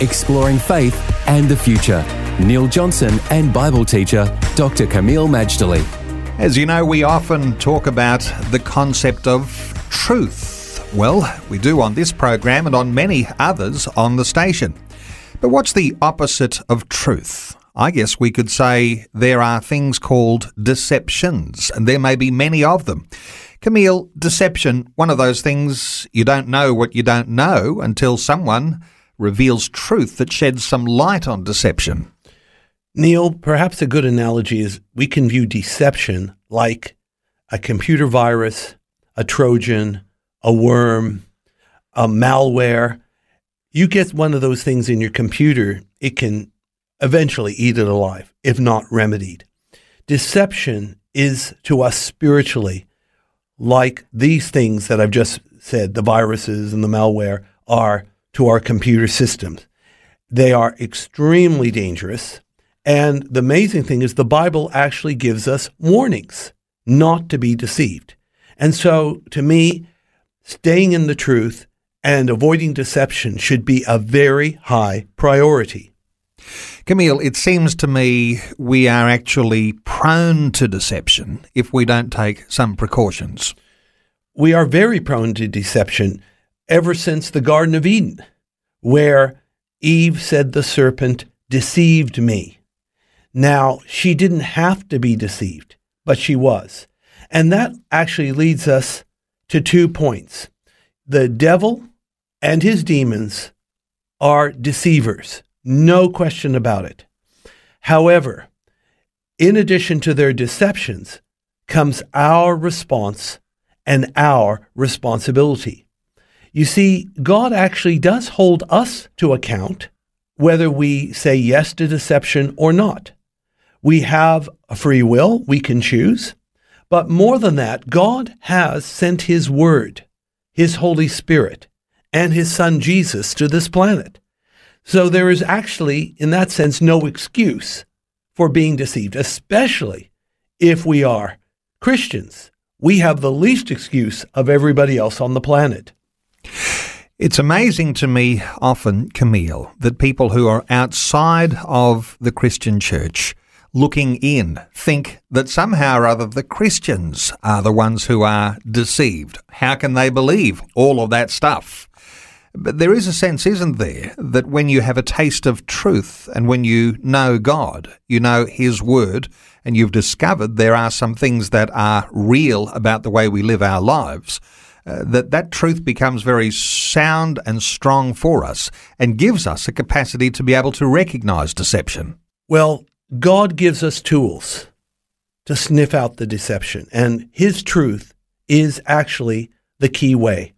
exploring faith and the future. Neil Johnson and Bible teacher Dr. Kameel Majdali. As you know, we often talk about the concept of truth. Well, we do on this program and on many others on the station. But what's the opposite of truth? I guess we could say there are things called deceptions, and there may be many of them. Kameel, deception, one of those things you don't know what you don't know until someone reveals truth that sheds some light on deception. Neil, perhaps a good analogy is we can view deception like a computer virus, a Trojan, a worm, a malware. You get one of those things in your computer, it can eventually eat it alive, if not remedied. Deception is to us spiritually like these things that I've just said, the viruses and the malware are to our computer systems. They are extremely dangerous. And the amazing thing is, the Bible actually gives us warnings not to be deceived. And so, to me, staying in the truth and avoiding deception should be a very high priority. Kameel, it seems to me we are actually prone to deception if we don't take some precautions. We are very prone to deception ever since the Garden of Eden, where Eve said the serpent deceived me. Now, she didn't have to be deceived, but she was. And that actually leads us to two points. The devil and his demons are deceivers, no question about it. However, in addition to their deceptions comes our response and our responsibility. You see, God actually does hold us to account whether we say yes to deception or not. We have a free will, we can choose. But more than that, God has sent His Word, His Holy Spirit, and His Son Jesus to this planet. So there is actually, in that sense, no excuse for being deceived, especially if we are Christians. We have the least excuse of everybody else on the planet. It's amazing to me often, Kameel, that people who are outside of the Christian church looking in think that somehow or other the Christians are the ones who are deceived. How can they believe all of that stuff? But there is a sense, isn't there, that when you have a taste of truth and when you know God, you know His Word, and you've discovered there are some things that are real about the way we live our lives, uh, that that truth becomes very sound and strong for us and gives us a capacity to be able to recognize deception. Well, God gives us tools to sniff out the deception, and His truth is actually the key way.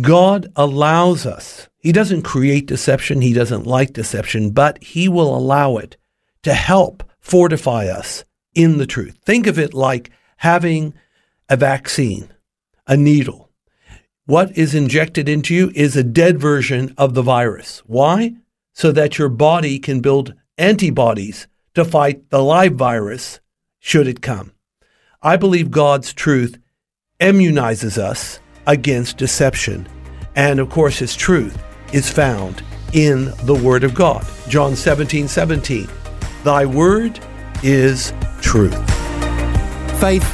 God allows us, He doesn't create deception, He doesn't like deception, but He will allow it to help fortify us in the truth. Think of it like having a vaccine a needle. What is injected into you is a dead version of the virus. Why? So that your body can build antibodies to fight the live virus should it come. I believe God's truth immunizes us against deception. And of course, His truth is found in the Word of God. John 17 17. Thy Word is truth. Faith